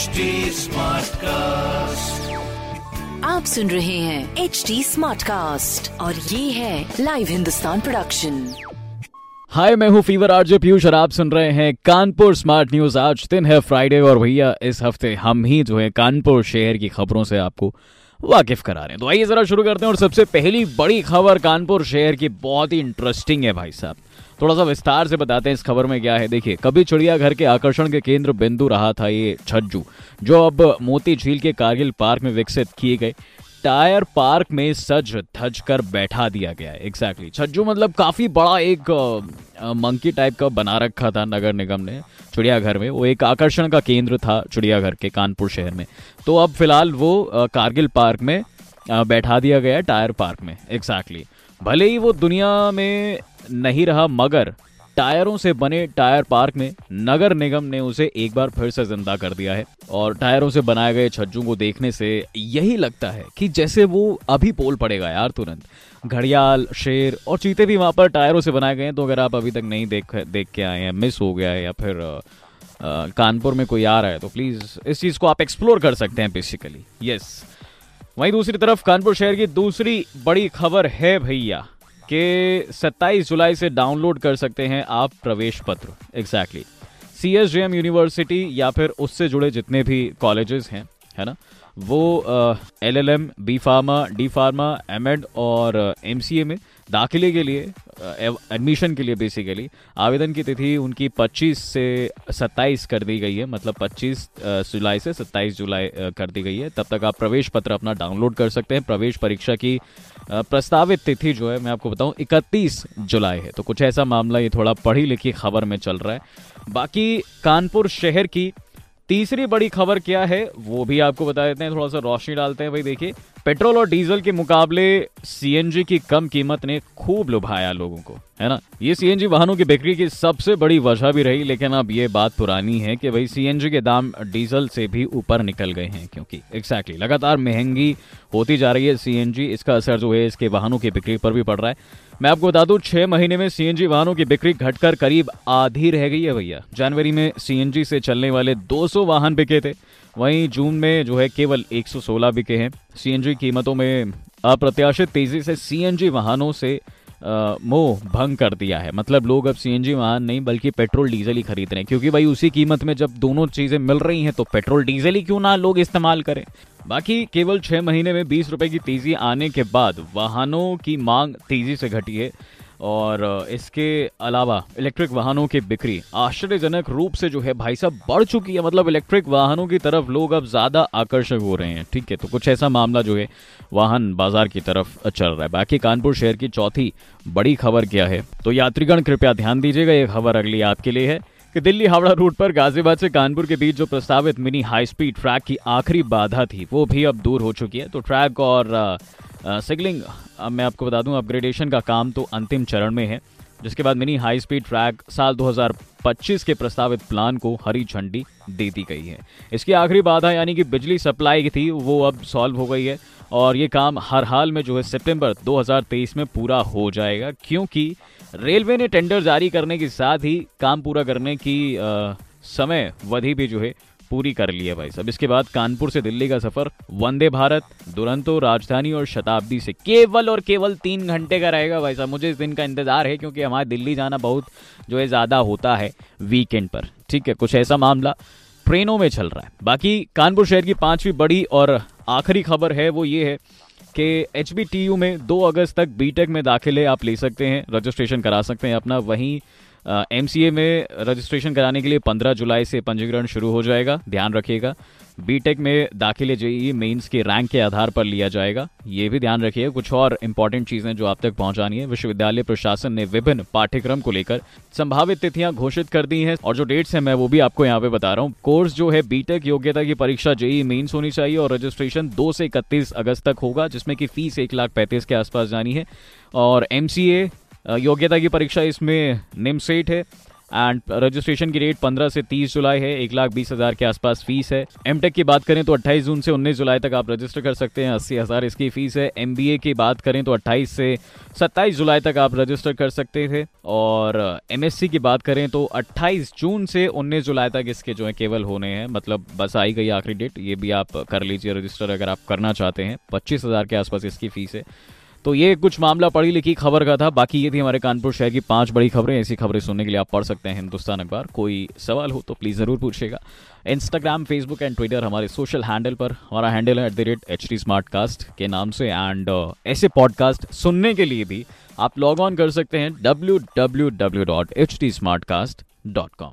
HD cast आप सुन रहे हैं एच डी स्मार्ट कास्ट और ये है लाइव हिंदुस्तान प्रोडक्शन हाय मैं हूँ फीवर आरजे पीयूष और आप सुन रहे हैं कानपुर स्मार्ट न्यूज़ आज दिन है फ्राइडे और भैया इस हफ़्ते हम ही जो है कानपुर शहर की खबरों से आपको वाकिफ करा रहे हैं। तो आइए जरा शुरू करते हैं और सबसे पहली बड़ी खबर कानपुर शहर की बहुत ही इंटरेस्टिंग है भाई साहब। थोड़ा सा विस्तार से बताते हैं इस खबर में क्या है। देखिए, कभी चिड़ियाघर के आकर्षण के केंद्र बिंदु रहा था ये छज्जू, जो अब मोती झील के कारगिल पार्क में विकसित किए गए। टायर पार्क में सज धज कर बैठा दिया गया है एग्जैक्टली exactly. छज्जू मतलब काफ़ी बड़ा एक मंकी टाइप का बना रखा था नगर निगम ने चिड़ियाघर में वो एक आकर्षण का केंद्र था चिड़ियाघर के कानपुर शहर में तो अब फ़िलहाल वो कारगिल पार्क में बैठा दिया गया टायर पार्क में एग्जैक्टली exactly. भले ही वो दुनिया में नहीं रहा, मगर टायरों से बने टायर पार्क में नगर निगम ने उसे एक बार फिर से ज़िंदा कर दिया है। और टायरों से बनाए गए छज्जू को देखने से यही लगता है कि जैसे वो अभी पोल पड़ेगा यार तुरंत। घड़ियाल, शेर और चीते भी वहाँ पर टायरों से बनाए गए हैं तो अगर आप अभी तक नहीं देख देख के आए हैं, मिस हो गया है या फिर कानपुर में कोई आ रहा है तो प्लीज़ इस चीज़ को आप एक्सप्लोर कर सकते हैं बेसिकली यस वहीं दूसरी तरफ़ कानपुर शहर की दूसरी बड़ी खबर है भैया। कि 27 जुलाई से डाउनलोड कर सकते हैं आप प्रवेश पत्र exactly C S J M university या फिर उससे जुड़े जितने भी कॉलेजेस हैं, है ना? वो L L M B pharma D pharma M Ed और एम सी ए में दाखिले के लिए एडमिशन के लिए बेसिकली आवेदन की तिथि उनकी 25 से 27 कर दी गई है मतलब 25 जुलाई से 27 जुलाई कर दी गई है। तब तक आप प्रवेश पत्र अपना डाउनलोड कर सकते हैं। प्रवेश परीक्षा की प्रस्तावित तिथि जो है, मैं आपको बताऊँ 31 जुलाई है। तो कुछ ऐसा मामला ये थोड़ा पढ़ी लिखी खबर में चल रहा है। बाकी कानपुर शहर की तीसरी बड़ी खबर क्या है वो भी आपको बता देते हैं थोड़ा सा रोशनी डालते हैं। भाई देखिए पेट्रोल और डीजल के मुकाबले सीएनजी की कम कीमत ने खूब लुभाया लोगों को है ना? ये सीएनजी वाहनों की बिक्री की सबसे बड़ी वजह भी रही लेकिन अब ये बात पुरानी है कि भाई सीएनजी के दाम डीजल से भी ऊपर निकल गए हैं क्योंकि एग्जैक्टली exactly, लगातार महँगी होती जा रही है सीएनजी इसका असर जो है इसके वाहनों की बिक्री पर भी पड़ रहा है। मैं आपको बता दूँ, छह महीने में सीएनजी वाहनों की बिक्री घटकर करीब आधी रह गई है भैया। जनवरी में सीएनजी से चलने वाले 200 वाहन बिके थे। वहीं जून में जो है केवल 116 बिके हैं। सीएनजी कीमतों में अप्रत्याशित तेज़ी से सीएनजी वाहनों से मोह भंग कर दिया है। मतलब लोग अब सीएनजी वाहन नहीं, बल्कि पेट्रोल, डीजल ही खरीद रहे हैं। क्योंकि भाई उसी कीमत में जब दोनों चीज़ें मिल रही हैं तो पेट्रोल, डीजल ही क्यों ना लोग इस्तेमाल करें? बाकी केवल छह महीने में बीस रुपए की तेज़ी आने के बाद वाहनों की मांग तेज़ी से घटी है। और इसके अलावा इलेक्ट्रिक वाहनों की बिक्री आश्चर्यजनक रूप से जो है भाई साहब बढ़ चुकी है। मतलब इलेक्ट्रिक वाहनों की तरफ़ लोग अब ज़्यादा आकर्षक हो रहे हैं। ठीक है तो कुछ ऐसा मामला जो है वाहन बाज़ार की तरफ़ चल रहा है। बाकी कानपुर शहर की चौथी बड़ी खबर क्या है? तो यात्रीगण, कृपया ध्यान दीजिएगा, ये खबर अगली आपके लिए है कि दिल्ली हावड़ा रूट पर गाजियाबाद से कानपुर के बीच जो प्रस्तावित मिनी हाई स्पीड ट्रैक की आखिरी बाधा थी, वो भी अब दूर हो चुकी है। तो ट्रैक और सिगलिंग मैं आपको बता दूँ अपग्रेडेशन का काम तो अंतिम चरण में है। जिसके बाद मिनी हाई स्पीड ट्रैक साल 2025 के प्रस्तावित प्लान को हरी झंडी दे दी गई है। इसकी आखिरी बाधा यानी कि बिजली सप्लाई की थी वो अब सॉल्व हो गई है और ये काम हर हाल में जो है सितंबर 2023 में पूरा हो जाएगा क्योंकि रेलवे ने टेंडर जारी करने के साथ ही काम पूरा करने की आ, समय वधि भी जो है पूरी कर ली है भाई साहब। इसके बाद कानपुर से दिल्ली का सफ़र, वंदे भारत, दुरंतो, राजधानी और शताब्दी से केवल और केवल तीन घंटे का रहेगा भाई साहब। मुझे इस दिन का इंतज़ार है क्योंकि हमारे दिल्ली जाना बहुत जो है ज़्यादा होता है वीकेंड पर। ठीक है, कुछ ऐसा मामला ट्रेनों में चल रहा है। बाकी कानपुर शहर की पांचवी बड़ी और आखिरी खबर है, वो ये है कि एचबीटीयू में 2 अगस्त तक बीटेक में दाखिले आप ले सकते हैं, रजिस्ट्रेशन करा सकते हैं अपना। वहीं एम सी ए में रजिस्ट्रेशन कराने के लिए 15 जुलाई से पंजीकरण शुरू हो जाएगा। ध्यान रखिएगा। बीटेक में दाखिले जेई मेंस के रैंक के आधार पर लिया जाएगा। ये भी ध्यान रखिएगा कुछ और इंपॉर्टेंट चीज़ें जो आप तक पहुंचानी है। विश्वविद्यालय प्रशासन ने विभिन्न पाठ्यक्रम को लेकर संभावित तिथियाँ घोषित कर दी हैं और जो डेट्स हैं मैं वो भी आपको यहाँ पे बता रहा हूँ। कोर्स जो है बीटेक योग्यता की परीक्षा जेई मेन्स होनी चाहिए और रजिस्ट्रेशन दो से इकतीस अगस्त तक होगा, जिसमें की फ़ीस एक लाख पैंतीस के आसपास जानी है। और एमसीए योग्यता की परीक्षा इसमें निमसेट है। एंड रजिस्ट्रेशन की रेट 15 से 30 जुलाई है, एक लाख बीस हज़ार के आसपास फ़ीस है। एम की बात करें तो 28 जून से 19 जुलाई तक आप रजिस्टर कर सकते हैं, अस्सी हज़ार इसकी फ़ीस है। एमबीए की बात करें तो 28 से 27 जुलाई तक आप रजिस्टर कर सकते थे और एमएससी की बात करें तो 28 जून से 19 जुलाई तक इसके जो है केवल होने हैं मतलब बस आई गई आखिरी डेट ये भी आप कर लीजिए रजिस्टर अगर आप करना चाहते हैं। पच्चीस के आसपास इसकी फ़ीस है। तो ये कुछ मामला पढ़ी लिखी खबर का था। बाकी ये थी हमारे कानपुर शहर की पाँच बड़ी खबरें। ऐसी खबरें सुनने के लिए आप पढ़ सकते हैं हिंदुस्तान अखबार। कोई सवाल हो तो प्लीज़ ज़रूर पूछेगा इंस्टाग्राम फेसबुक एंड ट्विटर हमारे सोशल हैंडल पर। हमारा हैंडल है at the rate H T के नाम से। एंड uh, ऐसे पॉडकास्ट सुनने के लिए भी आप लॉग ऑन कर सकते हैं W W W dot H T Smartcast dot com